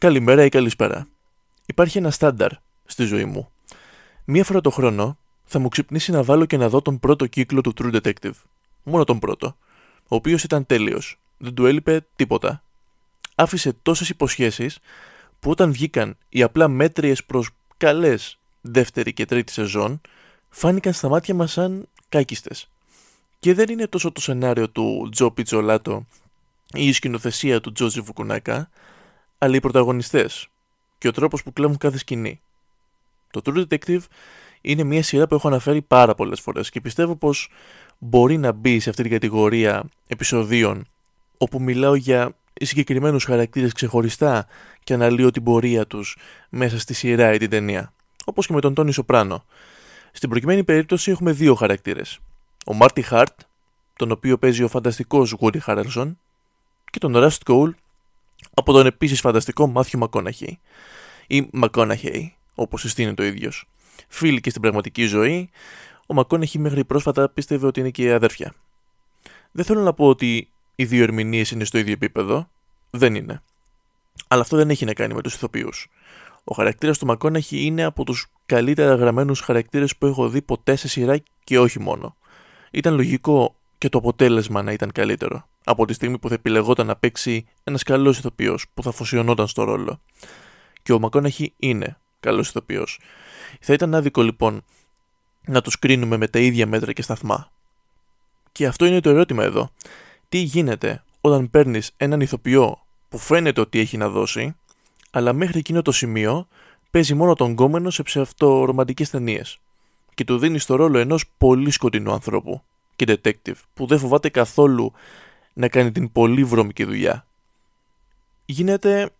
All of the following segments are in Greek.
Καλημέρα ή καλησπέρα. Υπάρχει ένα στάνταρ στη ζωή μου. Μία φορά το χρόνο θα μου ξυπνήσει να βάλω και να δω τον πρώτο κύκλο του True Detective. Μόνο τον πρώτο. Ο οποίος ήταν τέλειος. Δεν του έλειπε τίποτα. Άφησε τόσες υποσχέσεις που όταν βγήκαν οι απλά μέτριες προς καλές δεύτερη και τρίτη σεζόν, φάνηκαν στα μάτια μας σαν κάκιστες. Και δεν είναι τόσο το σενάριο του Τζο Πιτσολάτο ή η σκηνοθεσία του Τζόζι Φουκουνάκα, αλλά οι πρωταγωνιστές και ο τρόπος που κλέβουν κάθε σκηνή. Το True Detective είναι μια σειρά που έχω αναφέρει πάρα πολλές φορές και πιστεύω πως μπορεί να μπει σε αυτή την κατηγορία επεισοδίων όπου μιλάω για συγκεκριμένους χαρακτήρες ξεχωριστά και αναλύω την πορεία τους μέσα στη σειρά ή την ταινία. Όπως και με τον Τόνι Σοπράνο. Στην προκειμένη περίπτωση έχουμε δύο χαρακτήρες. Ο Μάρτι Χάρτ, τον οποίο παίζει ο φανταστικός Woody Harrelson, και τον Rust Cole από τον επίσης φανταστικό Μάθιου Μακόναχεϊ. Ή Μακόναχεϊ, όπως συστήνει το ίδιος. Φίλοι και στην πραγματική ζωή, ο Μακόναχεϊ μέχρι πρόσφατα πίστευε ότι είναι και αδέρφια. Δεν θέλω να πω ότι οι δύο ερμηνείες είναι στο ίδιο επίπεδο. Δεν είναι. Αλλά αυτό δεν έχει να κάνει με τους ηθοποιούς. Ο χαρακτήρας του Μακόναχη είναι από τους καλύτερα γραμμένους χαρακτήρες που έχω δει ποτέ σε σειρά και όχι μόνο. Ήταν λογικό και το αποτέλεσμα να ήταν καλύτερο από τη στιγμή που θα επιλεγόταν να παίξει ένας καλός ηθοποιός που θα αφοσιωνόταν στο ρόλο. Και ο Μακόναχη είναι καλός ηθοποιός. Θα ήταν άδικο λοιπόν να τους κρίνουμε με τα ίδια μέτρα και σταθμά. Και αυτό είναι το ερώτημα εδώ. Τι γίνεται όταν παίρνεις έναν ηθοποιό που φαίνεται ότι έχει να δώσει, αλλά μέχρι εκείνο το σημείο παίζει μόνο τον κόμενο σε ψευτορομαντικές ταινίες και του δίνει το ρόλο ενός πολύ σκοτεινού ανθρώπου και detective που δεν φοβάται καθόλου να κάνει την πολύ βρώμικη δουλειά. Γίνεται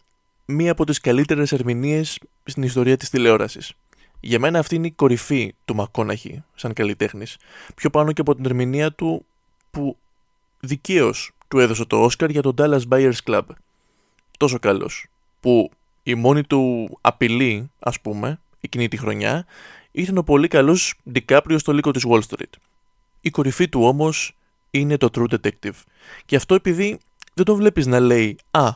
μία από τις καλύτερες ερμηνείες στην ιστορία της τηλεόρασης. Για μένα αυτή είναι η κορυφή του Μακόναχη σαν καλλιτέχνης. Πιο πάνω και από την ερμηνεία του που δικαίως του έδωσε το Όσκαρ για τον Dallas Buyers Club. Τόσο καλός. Που η μόνη του απειλή, ας πούμε, εκείνη τη χρονιά, ήταν ο πολύ καλός Ντικάπριο στο λύκο της Wall Street. Η κορυφή του όμως είναι το True Detective. Και αυτό επειδή δεν τον βλέπεις να λέει «Α,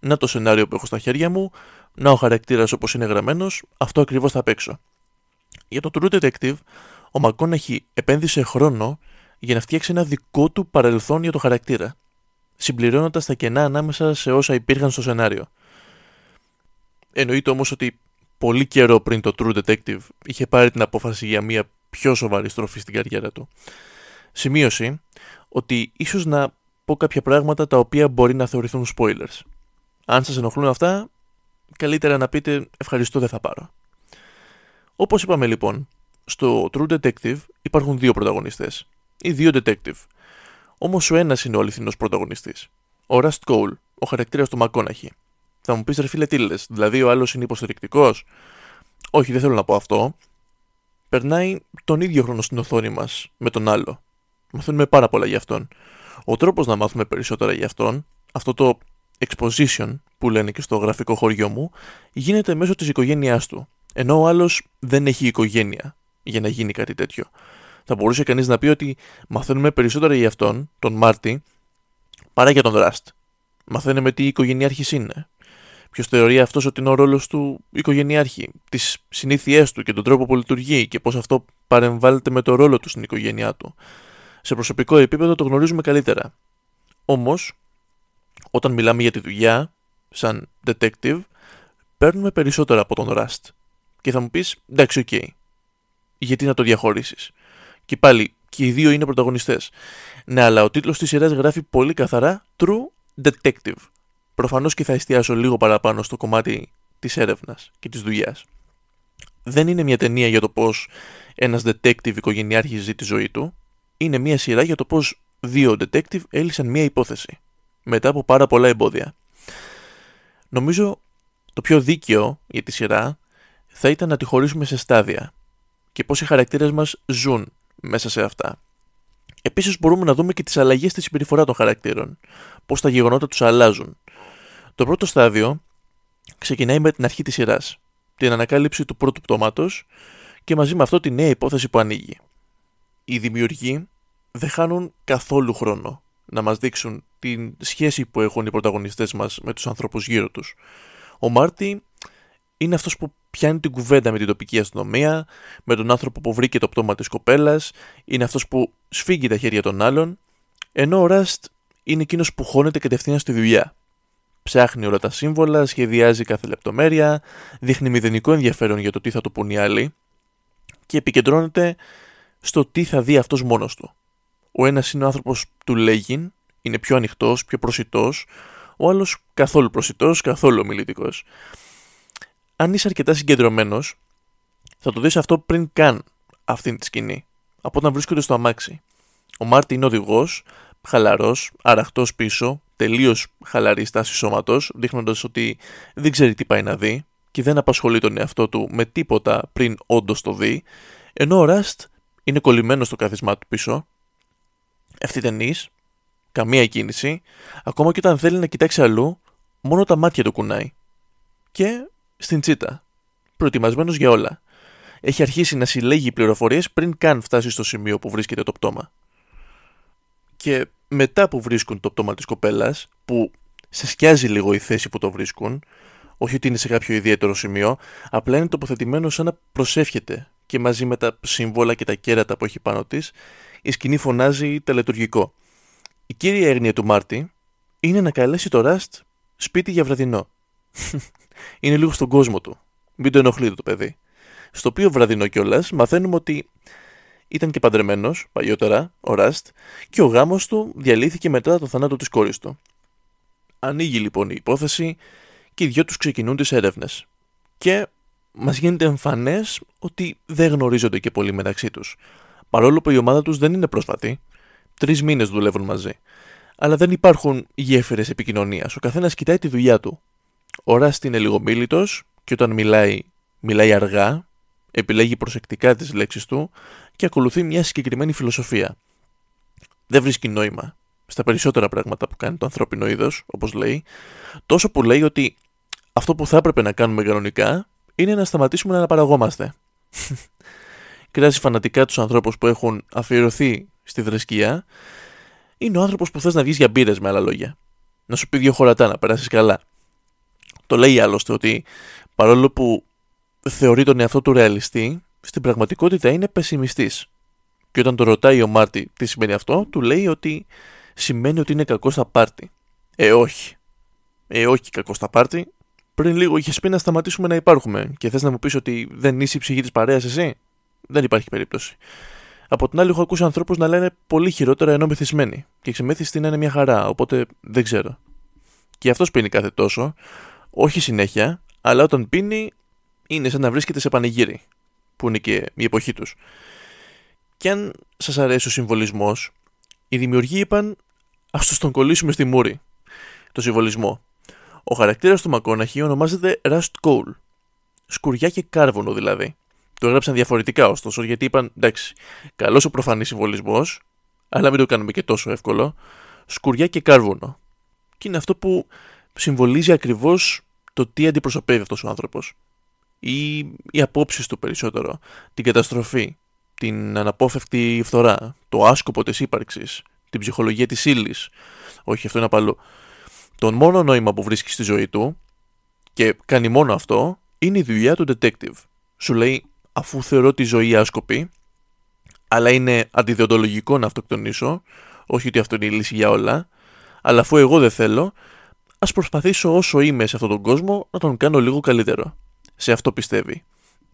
να το σενάριο που έχω στα χέρια μου, να ο χαρακτήρας όπως είναι γραμμένος, αυτό ακριβώς θα παίξω». Για το True Detective, ο Μακόναχη επένδυσε χρόνο για να φτιάξει ένα δικό του παρελθόν για το χαρακτήρα, συμπληρώνοντας τα κενά ανάμεσα σε όσα υπήρχαν στο σενάριο. Εννοείται όμως ότι πολύ καιρό πριν το True Detective είχε πάρει την απόφαση για μια πιο σοβαρή στροφή στην καριέρα του. Σημείωση ότι ίσως να πω κάποια πράγματα τα οποία μπορεί να θεωρηθούν spoilers. Αν σας ενοχλούν αυτά, καλύτερα να πείτε ευχαριστώ δεν θα πάρω. Όπως είπαμε λοιπόν, στο True Detective υπάρχουν δύο πρωταγωνιστές. Ή δύο detective. Όμως ο ένας είναι ο αληθινός πρωταγωνιστής. Ο Rust Cole, ο χαρακτήρας του Μακόναχη. Θα μου πεις ρε φίλε τι λες, δηλαδή ο άλλος είναι υποστηρικτικός; Όχι, δεν θέλω να πω αυτό. Περνάει τον ίδιο χρόνο στην οθόνη μας με τον άλλο. Μαθαίνουμε πάρα πολλά για αυτόν. Ο τρόπος να μάθουμε περισσότερα για αυτόν, αυτό το exposition που λένε και στο γραφικό χωριό μου, γίνεται μέσω της οικογένειάς του. Ενώ ο άλλος δεν έχει οικογένεια για να γίνει κάτι τέτοιο. Θα μπορούσε κανείς να πει ότι μαθαίνουμε περισσότερα για αυτόν, τον Μάρτι, παρά για τον Ραστ. Μαθαίνουμε τι οικογενειάρχης είναι. Ποιος θεωρεί αυτός ότι είναι ο ρόλος του οικογενειάρχη, τις συνήθειές του και τον τρόπο που λειτουργεί και πώς αυτό παρεμβάλλεται με το ρόλο του στην οικογένειά του σε προσωπικό επίπεδο το γνωρίζουμε καλύτερα. Όμως, όταν μιλάμε για τη δουλειά, σαν detective, παίρνουμε περισσότερα από τον Rust. Και θα μου πεις, εντάξει, οκ. Γιατί να το διαχωρίσεις; Και πάλι, και οι δύο είναι πρωταγωνιστές. Ναι, αλλά ο τίτλος της σειράς γράφει πολύ καθαρά True Detective. Προφανώς και θα εστιάσω λίγο παραπάνω στο κομμάτι της έρευνας και της δουλειάς. Δεν είναι μια ταινία για το πώς ένας detective οικογενειάρχης ζει τη ζωή του, είναι μια σειρά για το πώς δύο detective έλυσαν μια υπόθεση μετά από πάρα πολλά εμπόδια. Νομίζω το πιο δίκαιο για τη σειρά θα ήταν να τη χωρίσουμε σε στάδια και πώς οι χαρακτήρες μας ζουν μέσα σε αυτά. Επίσης μπορούμε να δούμε και τις αλλαγές στη συμπεριφορά των χαρακτήρων, πώς τα γεγονότα τους αλλάζουν. Το πρώτο στάδιο ξεκινάει με την αρχή της σειράς, την ανακάλυψη του πρώτου πτώματος και μαζί με αυτό τη νέα υπόθεση που ανοίγει οι δημιουργοί δεν χάνουν καθόλου χρόνο να μας δείξουν την σχέση που έχουν οι πρωταγωνιστές μας με τους ανθρώπους γύρω τους. Ο Μάρτι είναι αυτός που πιάνει την κουβέντα με την τοπική αστυνομία, με τον άνθρωπο που βρήκε το πτώμα της κοπέλας, είναι αυτός που σφίγγει τα χέρια των άλλων, ενώ ο Ραστ είναι εκείνος που χώνεται κατευθείαν στη δουλειά. Ψάχνει όλα τα σύμβολα, σχεδιάζει κάθε λεπτομέρεια, δείχνει μηδενικό ενδιαφέρον για το τι θα του πούν οι άλλοι και επικεντρώνεται στο τι θα δει αυτός μόνος του. Ο ένας είναι ο άνθρωπος του Λέγιν, είναι πιο ανοιχτός, πιο προσιτός, ο άλλος καθόλου προσιτός, καθόλου ομιλητικός. Αν είσαι αρκετά συγκεντρωμένος, θα το δεις αυτό πριν καν αυτή τη σκηνή, από όταν βρίσκονται στο αμάξι. Ο Μάρτι είναι οδηγός, χαλαρός, αραχτός πίσω, τελείως χαλαρή στάση σώματος, δείχνοντας ότι δεν ξέρει τι πάει να δει και δεν απασχολεί τον εαυτό του με τίποτα πριν όντως το δει, ενώ ο Ραστ είναι κολλημένος στο κάθισμά του πίσω, ευθυτενή, καμία κίνηση, ακόμα και όταν θέλει να κοιτάξει αλλού, μόνο τα μάτια του κουνάει. Και στην τσίτα, προετοιμασμένος για όλα. Έχει αρχίσει να συλλέγει πληροφορίες πριν καν φτάσει στο σημείο που βρίσκεται το πτώμα. Και μετά που βρίσκουν το πτώμα της κοπέλας, που σε σκιάζει λίγο η θέση που το βρίσκουν, όχι ότι είναι σε κάποιο ιδιαίτερο σημείο, απλά είναι τοποθετημένο σαν να προσεύχεται και μαζί με τα σύμβολα και τα κέρατα που έχει πάνω της, η σκηνή φωνάζει τελετουργικό. Η κύρια έγνοια του Μάρτι είναι να καλέσει το Ραστ σπίτι για βραδινό. είναι λίγο στον κόσμο του. Μην το ενοχλείτε το παιδί. Στο οποίο βραδινό κιόλας μαθαίνουμε ότι ήταν και παντρεμένος παλιότερα, ο Ραστ, και ο γάμος του διαλύθηκε μετά το θανάτο της κόρης του. Ανοίγει λοιπόν η υπόθεση και οι δυο τους ξεκινούν τι έρευνες. Και μας γίνεται εμφανές ότι δεν γνωρίζονται και πολύ μεταξύ τους. Παρόλο που η ομάδα τους δεν είναι πρόσφατη, τρεις μήνες δουλεύουν μαζί. Αλλά δεν υπάρχουν γέφυρες επικοινωνίας. Ο καθένας κοιτάει τη δουλειά του. Ο Ράστ είναι λίγο μίλητος και όταν μιλάει, μιλάει αργά, επιλέγει προσεκτικά τις λέξεις του και ακολουθεί μια συγκεκριμένη φιλοσοφία. Δεν βρίσκει νόημα στα περισσότερα πράγματα που κάνει το ανθρώπινο είδος, όπως λέει, τόσο που λέει ότι αυτό που θα έπρεπε να κάνουμε κανονικά είναι να σταματήσουμε να αναπαραγόμαστε. Κράζει φανατικά τους ανθρώπους που έχουν αφιερωθεί στη θρησκεία. Είναι ο άνθρωπος που θες να βγεις για μπύρες, με άλλα λόγια. Να σου πει δύο χωρατά, να περάσεις καλά. Το λέει άλλωστε ότι παρόλο που θεωρεί τον εαυτό του ρεαλιστή, στην πραγματικότητα είναι πεσημιστής. Και όταν το ρωτάει ο Μάρτι τι σημαίνει αυτό, του λέει ότι σημαίνει ότι είναι κακός στα πάρτι. Ε, όχι. Ε, όχι κακός στα πάρτι. Πριν λίγο είχες πει να σταματήσουμε να υπάρχουμε και θες να μου πεις ότι δεν είσαι η ψυχή της παρέας εσύ; Δεν υπάρχει περίπτωση. Από την άλλη, έχω ακούσει ανθρώπους να λένε πολύ χειρότερα ενώ μεθυσμένοι. Και ξεμέθιστοι να είναι μια χαρά, οπότε δεν ξέρω. Και αυτός πίνει κάθε τόσο, όχι συνέχεια, αλλά όταν πίνει είναι σαν να βρίσκεται σε πανηγύρι, που είναι και η εποχή τους. Και αν σας αρέσει ο συμβολισμός, οι δημιουργοί είπαν ας το τον κολλήσουμε στη μούρη. Το συμβολισμό. Ο χαρακτήρας του Μακόναχη ονομάζεται Rust Coal. Σκουριά και κάρβουνο δηλαδή. Το έγραψαν διαφορετικά ωστόσο γιατί είπαν εντάξει, καλός ο προφανής συμβολισμός, αλλά μην το κάνουμε και τόσο εύκολο. Σκουριά και κάρβουνο. Και είναι αυτό που συμβολίζει ακριβώς το τι αντιπροσωπεύει αυτός ο άνθρωπος. Ή οι απόψεις του περισσότερο. Την καταστροφή. Την αναπόφευκτη φθορά. Το άσκοπο της ύπαρξης. Την ψυχολογία της ύλης. Όχι, αυτό είναι απαλό. Το μόνο νόημα που βρίσκει στη ζωή του και κάνει μόνο αυτό είναι η δουλειά του detective. Σου λέει αφού θεωρώ τη ζωή άσκοπη, αλλά είναι αντιδιοντολογικό να αυτοκτονήσω, όχι ότι αυτό είναι η λύση για όλα, αλλά αφού εγώ δεν θέλω, ας προσπαθήσω όσο είμαι σε αυτόν τον κόσμο να τον κάνω λίγο καλύτερο. Σε αυτό πιστεύει.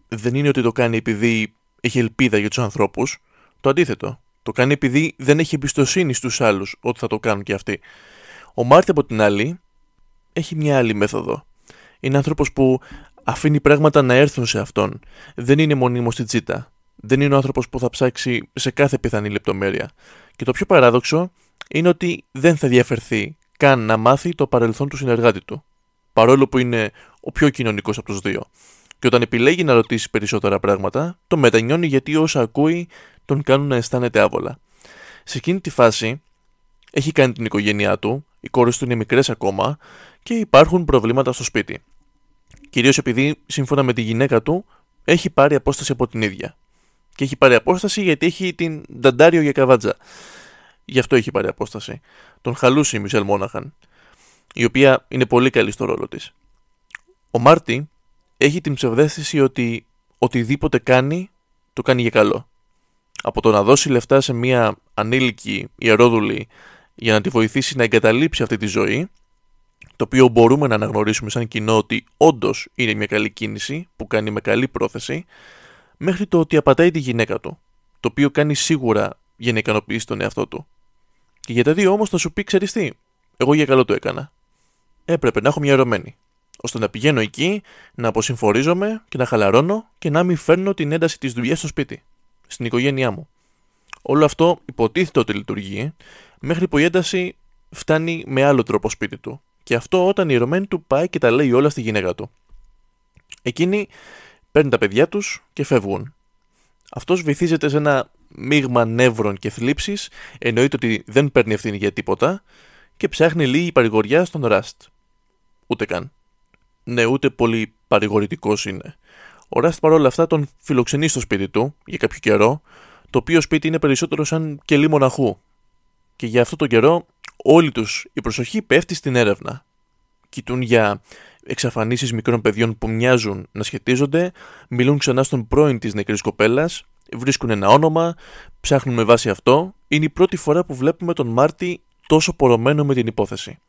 Δεν είναι ότι το κάνει επειδή έχει ελπίδα για τους ανθρώπους, το αντίθετο. Το κάνει επειδή δεν έχει εμπιστοσύνη στους άλλους ότι θα το κάνουν και αυτοί. Ο Μάρτι από την άλλη έχει μια άλλη μέθοδο. Είναι άνθρωπος που αφήνει πράγματα να έρθουν σε αυτόν. Δεν είναι μονίμως στην τσίτα. Δεν είναι ο άνθρωπος που θα ψάξει σε κάθε πιθανή λεπτομέρεια. Και το πιο παράδοξο είναι ότι δεν θα διαφερθεί καν να μάθει το παρελθόν του συνεργάτη του. Παρόλο που είναι ο πιο κοινωνικός από τους δύο. Και όταν επιλέγει να ρωτήσει περισσότερα πράγματα, το μετανιώνει γιατί όσα ακούει τον κάνουν να αισθάνεται άβολα. Σε εκείνη τη φάση έχει κάνει την οικογένειά του, οι κόρες του είναι μικρές ακόμα και υπάρχουν προβλήματα στο σπίτι. Κυρίως επειδή, σύμφωνα με τη γυναίκα του, έχει πάρει απόσταση από την ίδια. Και έχει πάρει απόσταση γιατί έχει την Νταντάριο για καβάτζα. Γι' αυτό έχει πάρει απόσταση. Τον χαλούσε η Μισελ Μόναχαν, η οποία είναι πολύ καλή στο ρόλο της. Ο Μάρτι έχει την ψευδέστηση ότι οτιδήποτε κάνει, το κάνει για καλό. Από το να δώσει λεφτά σε μια ανήλικη ιερόδουλη για να τη βοηθήσει να εγκαταλείψει αυτή τη ζωή, το οποίο μπορούμε να αναγνωρίσουμε σαν κοινό ότι όντως είναι μια καλή κίνηση που κάνει με καλή πρόθεση, μέχρι το ότι απατάει τη γυναίκα του, το οποίο κάνει σίγουρα για να ικανοποιήσει τον εαυτό του. Και για τα δύο όμως θα σου πει, ξέρεις τι, εγώ για καλό το έκανα. Έπρεπε να έχω μια ερωμένη, ώστε να πηγαίνω εκεί, να αποσυμφορίζομαι και να χαλαρώνω και να μην φέρνω την ένταση της δουλειάς στο σπίτι, στην οικογένειά μου. Όλο αυτό υποτίθεται ότι λειτουργεί, μέχρι που η ένταση φτάνει με άλλο τρόπο σπίτι του. Και αυτό όταν η ερωμένη του πάει και τα λέει όλα στη γυναίκα του. Εκείνη παίρνει τα παιδιά τους και φεύγουν. Αυτός βυθίζεται σε ένα μείγμα νεύρων και θλίψης, εννοείται ότι δεν παίρνει ευθύνη για τίποτα και ψάχνει λίγη παρηγοριά στον Ραστ. Ούτε καν. Ναι, ούτε πολύ παρηγορητικός είναι. Ο Ραστ παρόλα αυτά τον φιλοξενεί στο σπίτι του για κάποιο καιρό, το οποίο σπίτι είναι περισσότερο σαν κελί μοναχού. Και για αυτό τον καιρό όλη τους η προσοχή πέφτει στην έρευνα. Κοιτούν για εξαφανίσεις μικρών παιδιών που μοιάζουν να σχετίζονται, μιλούν ξανά στον πρώην της νεκρής κοπέλας, βρίσκουν ένα όνομα, ψάχνουν με βάση αυτό. Είναι η πρώτη φορά που βλέπουμε τον Μάρτι τόσο πορωμένο με την υπόθεση.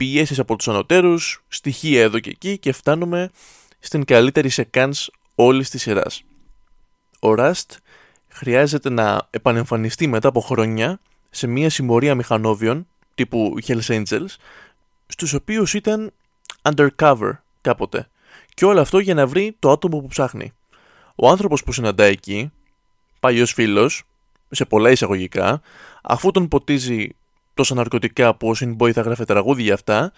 Πιέσεις από τους ανωτέρους, στοιχεία εδώ και εκεί και φτάνουμε στην καλύτερη σεκάνς όλης της σειράς. Ο Ραστ χρειάζεται να επανεμφανιστεί μετά από χρόνια σε μια συμμορία μηχανόβιων τύπου Hells Angels, στους οποίους ήταν undercover κάποτε. Και όλο αυτό για να βρει το άτομο που ψάχνει. Ο άνθρωπος που συναντά εκεί, παλιός φίλος, σε πολλά εισαγωγικά, αφού τον ποτίζει τόσα ναρκωτικά που ο Συνμπόη θα γράφει τραγούδι για αυτά,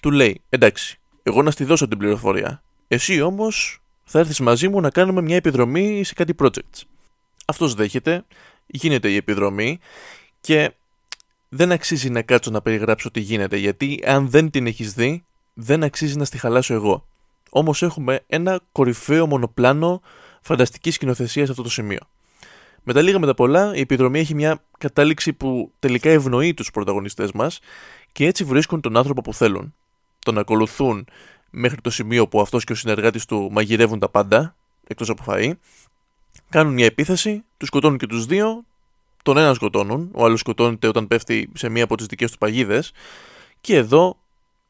του λέει «Εντάξει, εγώ να στη δώσω την πληροφορία. Εσύ όμως θα έρθεις μαζί μου να κάνουμε μια επιδρομή σε κάτι projects». Αυτός δέχεται, γίνεται η επιδρομή και δεν αξίζει να κάτσω να περιγράψω τι γίνεται, γιατί αν δεν την έχεις δει, δεν αξίζει να στη χαλάσω εγώ. Όμως έχουμε ένα κορυφαίο μονοπλάνο φανταστικής σκηνοθεσίας σε αυτό το σημείο. Με τα λίγα με τα πολλά, η επιδρομή έχει μια κατάληξη που τελικά ευνοεί τους πρωταγωνιστές μας και έτσι βρίσκουν τον άνθρωπο που θέλουν. Τον ακολουθούν μέχρι το σημείο που αυτός και ο συνεργάτης του μαγειρεύουν τα πάντα, εκτός από φαΐ, κάνουν μια επίθεση, τους σκοτώνουν και τους δύο, τον ένα σκοτώνουν, ο άλλος σκοτώνεται όταν πέφτει σε μία από τις δικές του παγίδες. Και εδώ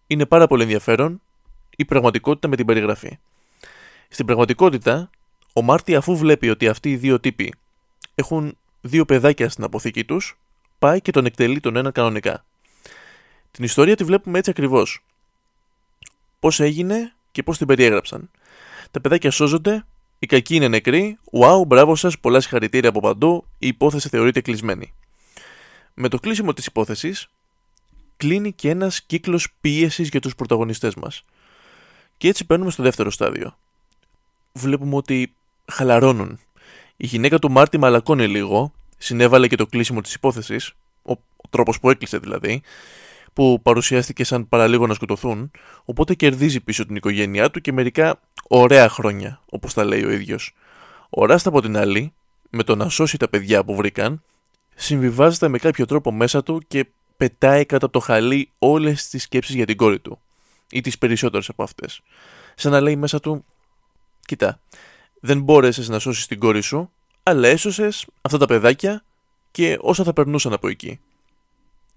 είναι πάρα πολύ ενδιαφέρον η πραγματικότητα με την περιγραφή. Στην πραγματικότητα, ο Μάρτι αφού βλέπει ότι αυτοί οι δύο τύποι έχουν δύο παιδάκια στην αποθήκη τους, πάει και τον εκτελεί τον ένα κανονικά. Την ιστορία τη βλέπουμε έτσι ακριβώς. Πώς έγινε και πώς την περιέγραψαν. Τα παιδάκια σώζονται οι κακοί είναι νεκροί. Wow, μπράβο σας, πολλά συγχαρητήρια από παντού. Η υπόθεση θεωρείται κλεισμένη. Με το κλείσιμο της υπόθεσης, κλείνει και ένας κύκλος πίεσης για τους πρωταγωνιστές μας. Και έτσι παίρνουμε στο δεύτερο στάδιο. Βλέπουμε ότι χαλαρώνουν. Η γυναίκα του Μάρτι μαλακώνει λίγο, συνέβαλε και το κλείσιμο της υπόθεσης, ο, ο τρόπος που έκλεισε δηλαδή, που παρουσιάστηκε σαν παραλίγο να σκοτωθούν, οπότε κερδίζει πίσω την οικογένειά του και μερικά ωραία χρόνια, όπως τα λέει ο ίδιος. Ο Ράστα από την άλλη, με το να σώσει τα παιδιά που βρήκαν, συμβιβάζεται με κάποιο τρόπο μέσα του και πετάει κάτω από το χαλί όλες τις σκέψεις για την κόρη του. Ή τις περισσότερες από αυτές. Σαν να λέει μέσα του, Κοιτά, δεν μπόρεσες να σώσεις την κόρη σου, αλλά έσωσες αυτά τα παιδάκια και όσα θα περνούσαν από εκεί.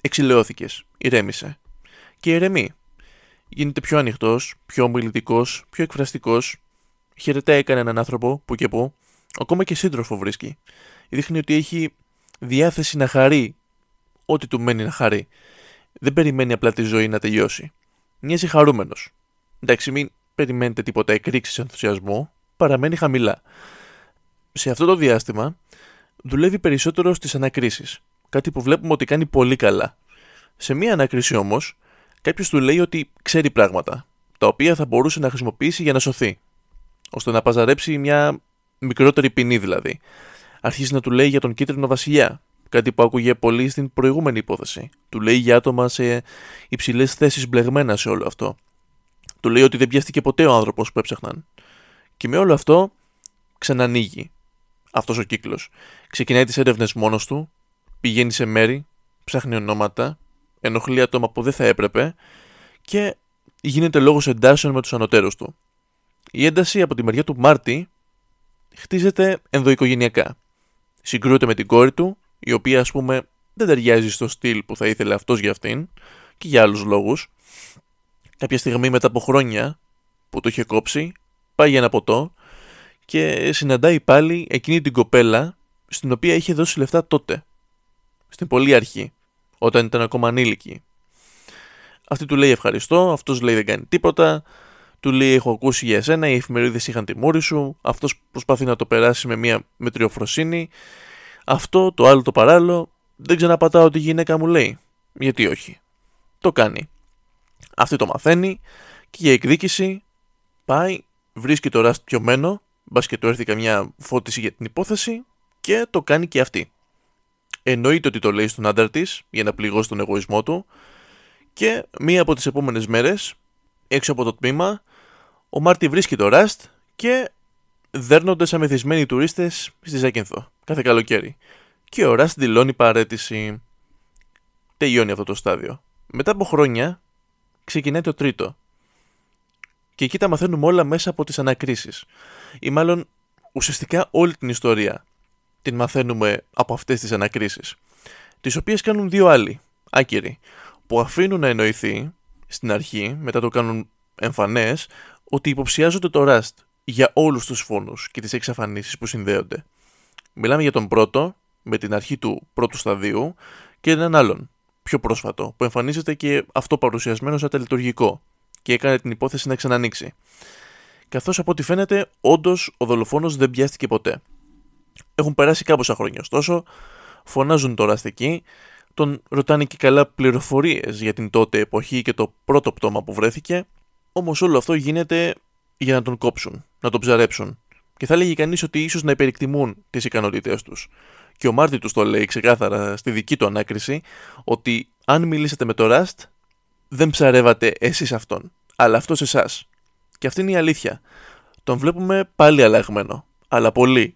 Εξηλαιώθηκες, ηρέμησε. Και ηρεμεί. Γίνεται πιο ανοιχτός, πιο ομιλητικός, πιο εκφραστικός. Χαιρετάει κανέναν άνθρωπο που και που. Ακόμα και σύντροφο βρίσκει. Δείχνει ότι έχει διάθεση να χαρεί ό,τι του μένει να χαρεί. Δεν περιμένει απλά τη ζωή να τελειώσει. Μοιάζει χαρούμενος. Εντάξει, μην περιμένετε τίποτα εκρήξεις ενθουσιασμού, παραμένει χαμηλά. Σε αυτό το διάστημα δουλεύει περισσότερο στις ανακρίσεις. Κάτι που βλέπουμε ότι κάνει πολύ καλά. Σε μία ανάκριση όμως, κάποιος του λέει ότι ξέρει πράγματα, τα οποία θα μπορούσε να χρησιμοποιήσει για να σωθεί, ώστε να παζαρέψει μια μικρότερη ποινή δηλαδή. Αρχίζει να του λέει για τον κίτρινο βασιλιά, κάτι που άκουγε πολύ στην προηγούμενη υπόθεση. Του λέει για άτομα σε υψηλές θέσεις μπλεγμένα σε όλο αυτό. Του λέει ότι δεν πιάστηκε ποτέ ο άνθρωπος που έψαχναν. Και με όλο αυτό ξανανοίγει αυτός ο κύκλος. Ξεκινάει τις έρευνες μόνος του, πηγαίνει σε μέρη, ψάχνει ονόματα, ενοχλεί άτομα που δεν θα έπρεπε και γίνεται λόγος εντάσεων με τους ανωτέρους του. Η ένταση από τη μεριά του Μάρτι χτίζεται ενδοοικογενειακά. Συγκρούεται με την κόρη του, η οποία ας πούμε δεν ταιριάζει στο στυλ που θα ήθελε αυτός για αυτήν και για άλλους λόγους. Κάποια στιγμή μετά από χρόνια που το είχε κόψει, πάει για ένα ποτό και συναντάει πάλι εκείνη την κοπέλα στην οποία είχε δώσει λεφτά τότε. Στην πολύ αρχή, όταν ήταν ακόμα ανήλικη. Αυτή του λέει ευχαριστώ, αυτός λέει δεν κάνει τίποτα, του λέει έχω ακούσει για εσένα, οι εφημερίδες είχαν τη μούρη σου, αυτός προσπαθεί να το περάσει με μια μετριοφροσύνη, αυτό το άλλο το παράλληλο, δεν ξαναπατάω τη γυναίκα μου λέει, γιατί όχι. Το κάνει. Αυτή το μαθαίνει και για εκδίκηση πάει, βρίσκει το Rust πιωμένο, μπας και του έρθει καμιά φώτιση για την υπόθεση και το κάνει και αυτή. Εννοείται ότι το λέει στον άντρα της για να πληγώσει τον εγωισμό του και μία από τις επόμενες μέρες, έξω από το τμήμα, ο Μάρτι βρίσκει το Rust και δέρνονται σαν μεθυσμένοι τουρίστες στη Ζάκυνθο κάθε καλοκαίρι. Και ο Rust δηλώνει παρέτηση. Τελειώνει αυτό το στάδιο. Μετά από χρόνια ξεκινάει το τρίτο. Και εκεί τα μαθαίνουμε όλα μέσα από τις ανακρίσεις. Ή μάλλον ουσιαστικά όλη την ιστορία την μαθαίνουμε από αυτές τις ανακρίσεις. Τις οποίες κάνουν δύο άλλοι, άκυροι, που αφήνουν να εννοηθεί στην αρχή, μετά το κάνουν εμφανές, ότι υποψιάζονται το Rust για όλους τους φόνους και τις εξαφανίσεις που συνδέονται. Μιλάμε για τον πρώτο, με την αρχή του πρώτου σταδίου, και έναν άλλον, πιο πρόσφατο, που εμφανίζεται και αυτό παρουσιασμένο σαν τελετουργικό και έκανε την υπόθεση να ξανανοίξει. Καθώς από ό,τι φαίνεται, όντως ο δολοφόνος δεν πιάστηκε ποτέ. Έχουν περάσει κάμποσα χρόνια, ωστόσο, φωνάζουν τώρα εκεί, τον ρωτάνε και καλά πληροφορίες για την τότε εποχή και το πρώτο πτώμα που βρέθηκε, όμως όλο αυτό γίνεται για να τον κόψουν, να τον ψαρέψουν. Και θα έλεγε κανείς ότι ίσως να υπερεκτιμούν τις ικανότητές τους. Και ο Μάρτι τους το λέει ξεκάθαρα στη δική του ανάκριση ότι αν μιλήσετε με το Rust, δεν ψαρεύατε εσείς αυτόν, αλλά αυτό εσάς. Και αυτή είναι η αλήθεια. Τον βλέπουμε πάλι αλλαγμένο, αλλά πολύ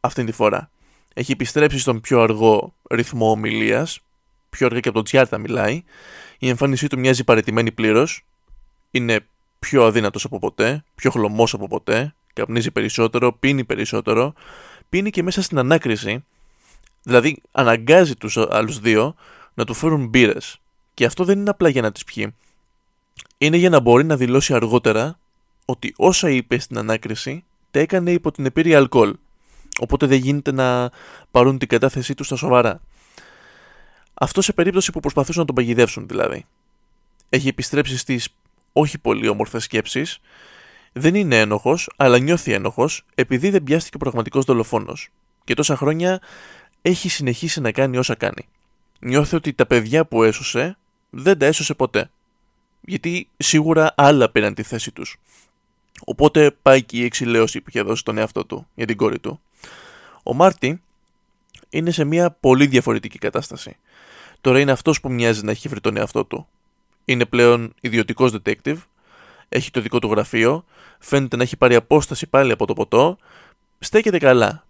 αυτή τη φορά. Έχει επιστρέψει στον πιο αργό ρυθμό ομιλίας, πιο αργά και από τον Τζιάρτα μιλάει. Η εμφάνισή του μοιάζει παρετημένη πλήρως. Είναι πιο αδύνατος από ποτέ, πιο χλωμός από ποτέ, καπνίζει περισσότερο, πίνει περισσότερο, πίνει και μέσα στην ανάκριση, δηλαδή αναγκάζει τους άλλους δύο να του φέρουν μπύρες. Και αυτό δεν είναι απλά για να τις πιει. Είναι για να μπορεί να δηλώσει αργότερα ότι όσα είπε στην ανάκριση τα έκανε υπό την επίρρεια αλκοόλ. Οπότε δεν γίνεται να πάρουν την κατάθεσή τους στα σοβαρά. Αυτό σε περίπτωση που προσπαθούσαν να τον παγιδεύσουν δηλαδή. Έχει επιστρέψει στις όχι πολύ όμορφες σκέψεις. Δεν είναι ένοχος, αλλά νιώθει ένοχος επειδή δεν πιάστηκε ο πραγματικός δολοφόνος. Και τόσα χρόνια έχει συνεχίσει να κάνει όσα κάνει. Νιώθει ότι τα παιδιά που έσωσε δεν τα έσωσε ποτέ. Γιατί σίγουρα άλλα πήραν τη θέση τους. Οπότε πάει και η εξηλαίωση που είχε δώσει στον εαυτό του για την κόρη του. Ο Μάρτι είναι σε μια πολύ διαφορετική κατάσταση. Τώρα είναι αυτός που μοιάζει να έχει βρει τον εαυτό του. Είναι πλέον ιδιωτικός detective, έχει το δικό του γραφείο, φαίνεται να έχει πάρει απόσταση πάλι από το ποτό, στέκεται καλά.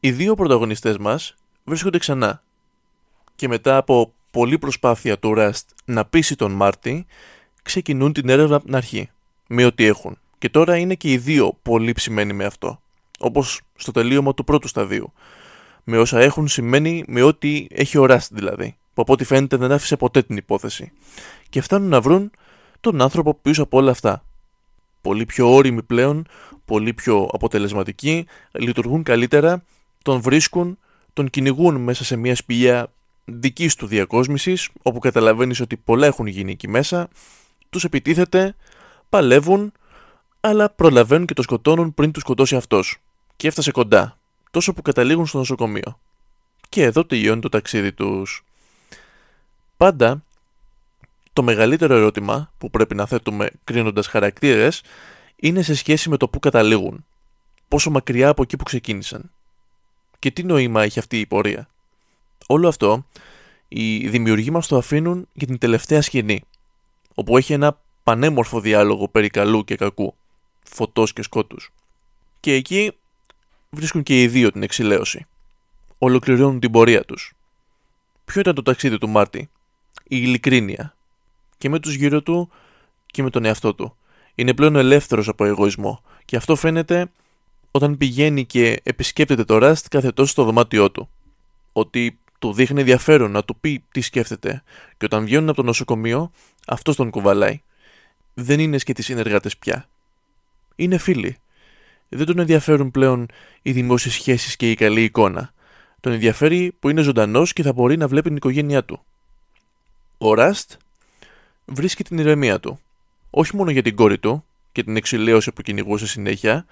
Οι δύο πρωταγωνιστές μας βρίσκονται ξανά και μετά από πολλή προσπάθεια του Rust να πείσει τον Μάρτι, ξεκινούν την έρευνα από την αρχή, με ό,τι έχουν. Και τώρα είναι και οι δύο πολύ ψημένοι με αυτό, όπως στο τελείωμα του πρώτου σταδίου με όσα έχουν σημαίνει με ό,τι έχει οράσει δηλαδή, που από ό,τι φαίνεται δεν άφησε ποτέ την υπόθεση. Και φτάνουν να βρουν τον άνθρωπο πίσω από όλα αυτά. Πολύ πιο όριμοι πλέον, πολύ πιο αποτελεσματικοί, λειτουργούν καλύτερα, τον βρίσκουν, τον κυνηγούν μέσα σε μια σπηλιά δικής του διακόσμησης, όπου καταλαβαίνεις ότι πολλά έχουν γίνει εκεί μέσα, τους επιτίθεται, παλεύουν, αλλά προλαβαίνουν και το σκοτώνουν πριν τους σκοτώσει αυτός. Και έφτασε κοντά, τόσο που καταλήγουν στο νοσοκομείο. Και εδώ τελειώνει το ταξίδι τους. Πάντα το μεγαλύτερο ερώτημα που πρέπει να θέτουμε κρίνοντας χαρακτήρες είναι σε σχέση με το που καταλήγουν. Πόσο μακριά από εκεί που ξεκίνησαν. Και τι νόημα έχει αυτή η πορεία. Όλο αυτό οι δημιουργοί μας το αφήνουν για την τελευταία σκηνή, όπου έχει ένα πανέμορφο διάλογο περί καλού και κακού, φωτός και σκότους. Και εκεί βρίσκουν και οι δύο την εξηλαίωση. Ολοκληρώνουν την πορεία τους. Ποιο ήταν το ταξίδι του Μάρτι; Η ειλικρίνεια. Και με τους γύρω του και με τον εαυτό του. Είναι πλέον ελεύθερος από εγωισμό και αυτό φαίνεται όταν πηγαίνει και επισκέπτεται το Rust κάθε τόσο στο δωμάτιό του. Ότι του δείχνει ενδιαφέρον να του πει τι σκέφτεται και όταν βγαίνουν από το νοσοκομείο αυτός τον κουβαλάει. Δεν είναι σκετοί συνεργάτες πια. Είναι φίλοι. Δεν τον ενδιαφέρουν πλέον οι δημόσιες σχέσεις και η καλή εικόνα. Τον ενδιαφέρει που είναι ζωντανός και θα μπορεί να βλέπει την οικογένειά του. Ο Ραστ βρίσκει την ηρεμία του. Όχι μόνο για την κόρη του και την εξηλαίωση που κυνηγούσε συνέχεια,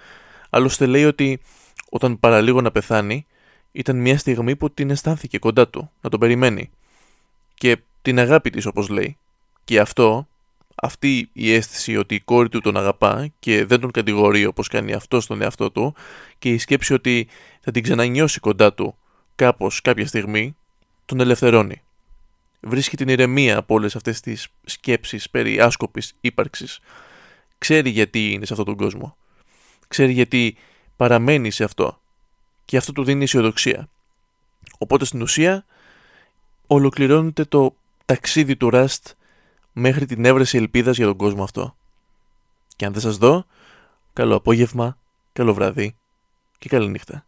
άλλωστε λέει ότι όταν παραλίγο να πεθάνει, ήταν μια στιγμή που την αισθάνθηκε κοντά του, να τον περιμένει. Και την αγάπη της όπως λέει. Και αυτό, αυτή η αίσθηση ότι η κόρη του τον αγαπά και δεν τον κατηγορεί όπως κάνει αυτό στον εαυτό του και η σκέψη ότι θα την ξανανιώσει κοντά του κάπως κάποια στιγμή, τον ελευθερώνει. Βρίσκει την ηρεμία από όλες αυτές τις σκέψεις περί άσκοπης ύπαρξης. Ξέρει γιατί είναι σε αυτόν τον κόσμο. Ξέρει γιατί παραμένει σε αυτό. Και αυτό του δίνει αισιοδοξία. Οπότε στην ουσία ολοκληρώνεται το ταξίδι του Rust μέχρι την έβρεση ελπίδας για τον κόσμο αυτό. Και αν δεν σας δω, καλό απόγευμα, καλό βράδυ και καλή νύχτα.